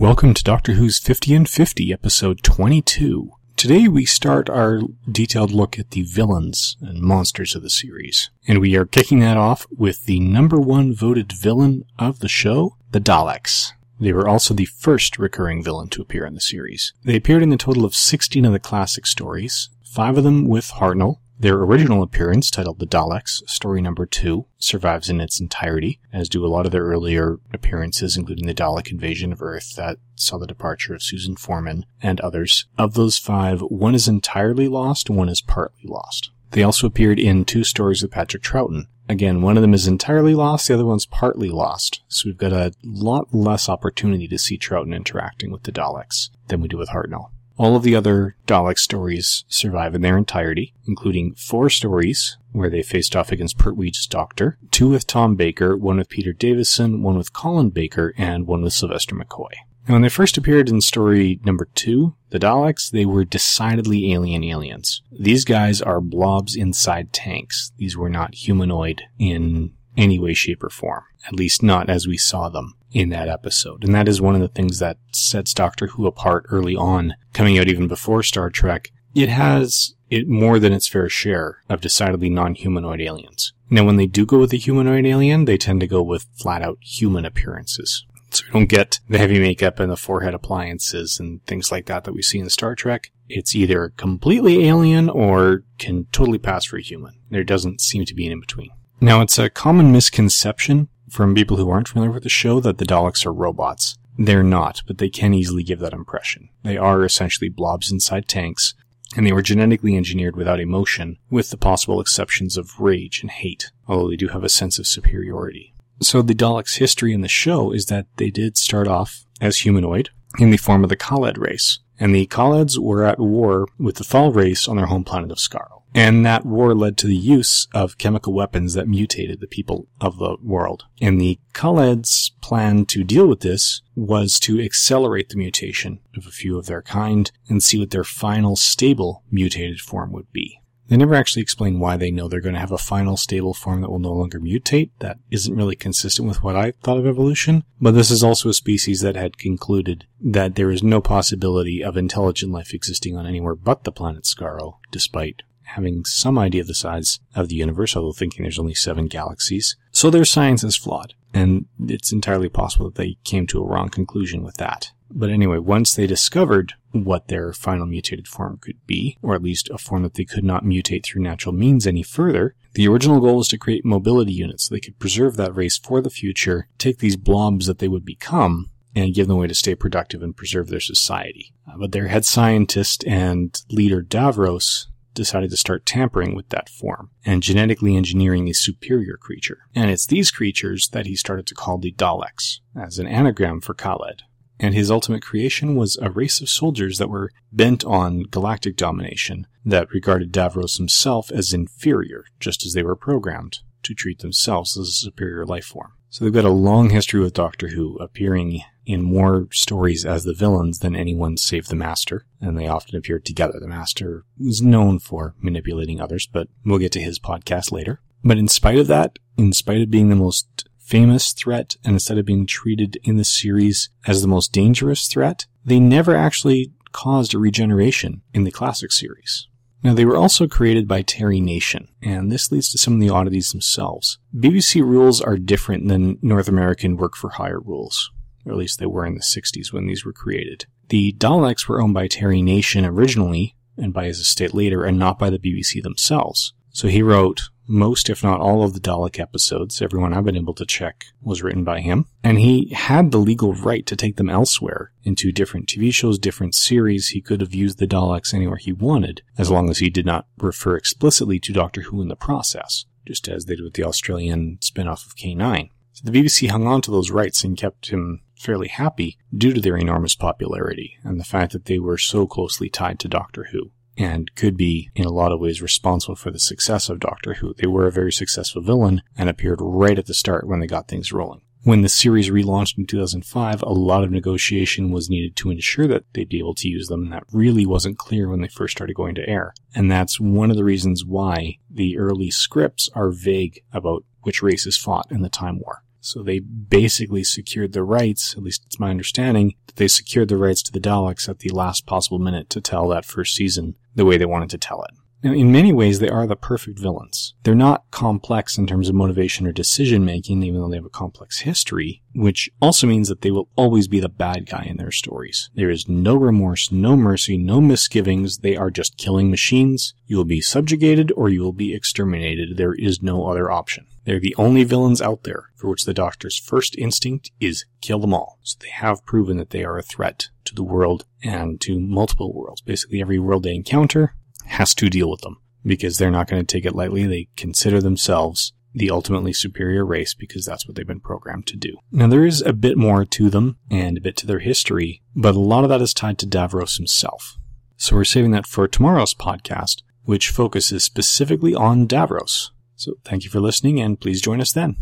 Welcome to Doctor Who's 50 and 50, episode 22. Today we start our detailed look at the villains and monsters of the series. And we are kicking that off with the number one voted villain of the show, the Daleks. They were also the first recurring villain to appear in the series. They appeared in a total of 16 of the classic stories, five of them with Hartnell, their original appearance, titled The Daleks, story number two, survives in its entirety, as do a lot of their earlier appearances, including the Dalek invasion of Earth that saw the departure of Susan Foreman and others. Of those five, one is entirely lost, one is partly lost. They also appeared in two stories with Patrick Troughton. Again, one of them is entirely lost, the other one's partly lost. So we've got a lot less opportunity to see Troughton interacting with the Daleks than we do with Hartnell. All of the other Dalek stories survive in their entirety, including four stories where they faced off against Pertwee's Doctor, two with Tom Baker, one with Peter Davison, one with Colin Baker, and one with Sylvester McCoy. Now, when they first appeared in story number two, the Daleks, they were decidedly alien aliens. These guys are blobs inside tanks. These were not humanoid in any way, shape, or form. At least not as we saw them in that episode. And that is one of the things that sets Doctor Who apart early on, coming out even before Star Trek. It has it more than its fair share of decidedly non-humanoid aliens. Now, when they do go with a humanoid alien, they tend to go with flat out human appearances. So we don't get the heavy makeup and the forehead appliances and things like that that we see in Star Trek. It's either completely alien or can totally pass for human. There doesn't seem to be an in between. Now, it's a common misconception from people who aren't familiar with the show that the Daleks are robots. They're not, but they can easily give that impression. They are essentially blobs inside tanks, and they were genetically engineered without emotion, with the possible exceptions of rage and hate, although they do have a sense of superiority. So the Daleks' history in the show is that they did start off as humanoid in the form of the Kaled race, and the Kaleds were at war with the Thal race on their home planet of Skaro. And that war led to the use of chemical weapons that mutated the people of the world. And the Kaleds' plan to deal with this was to accelerate the mutation of a few of their kind and see what their final stable mutated form would be. They never actually explain why they know they're going to have a final stable form that will no longer mutate. That isn't really consistent with what I thought of evolution. But this is also a species that had concluded that there is no possibility of intelligent life existing on anywhere but the planet Skaro, despite having some idea of the size of the universe, although thinking there's only seven galaxies. So their science is flawed, and it's entirely possible that they came to a wrong conclusion with that. But anyway, once they discovered what their final mutated form could be, or at least a form that they could not mutate through natural means any further, the original goal was to create mobility units so they could preserve that race for the future, take these blobs that they would become, and give them a way to stay productive and preserve their society. Uh, but their head scientist and leader Davros decided to start tampering with that form and genetically engineering a superior creature. And it's these creatures that he started to call the Daleks, as an anagram for Kaled. And his ultimate creation was a race of soldiers that were bent on galactic domination, that regarded Davros himself as inferior, just as they were programmed to treat themselves as a superior life form. So they've got a long history with Doctor Who, appearing in more stories as the villains than anyone save the Master, and they often appeared together. The Master was known for manipulating others, but we'll get to his podcast later. But in spite of that, in spite of being the most famous threat, and instead of being treated in the series as the most dangerous threat, they never actually caused a regeneration in the classic series. Now, they were also created by Terry Nation, and this leads to some of the oddities themselves. BBC rules are different than North American work for hire rules, or at least they were in the 60s when these were created. The Daleks were owned by Terry Nation originally, and by his estate later, and not by the BBC themselves. So he wrote most, if not all, of the Dalek episodes. Everyone I've been able to check was written by him. And he had the legal right to take them elsewhere into different TV shows, different series. He could have used the Daleks anywhere he wanted, as long as he did not refer explicitly to Doctor Who in the process, just as they did with the Australian spin off of K9. The BBC hung on to those rights and kept him fairly happy due to their enormous popularity and the fact that they were so closely tied to Doctor Who and could be, in a lot of ways, responsible for the success of Doctor Who. They were a very successful villain and appeared right at the start when they got things rolling. When the series relaunched in 2005, a lot of negotiation was needed to ensure that they'd be able to use them, and that really wasn't clear when they first started going to air. And that's one of the reasons why the early scripts are vague about which races fought in the Time War. So they basically secured the rights, at least it's my understanding, that they secured the rights to the Daleks at the last possible minute to tell that first season the way they wanted to tell it. Now, in many ways, they are the perfect villains. They're not complex in terms of motivation or decision making, even though they have a complex history, which also means that they will always be the bad guy in their stories. There is no remorse, no mercy, no misgivings. They are just killing machines. You will be subjugated or you will be exterminated. There is no other option. They're the only villains out there for which the Doctor's first instinct is kill them all. So they have proven that they are a threat to the world and to multiple worlds. Basically every world they encounter, has to deal with them because they're not going to take it lightly. They consider themselves the ultimately superior race because that's what they've been programmed to do. Now, there is a bit more to them and a bit to their history, but a lot of that is tied to Davros himself. So we're saving that for tomorrow's podcast, which focuses specifically on Davros. So thank you for listening and please join us then.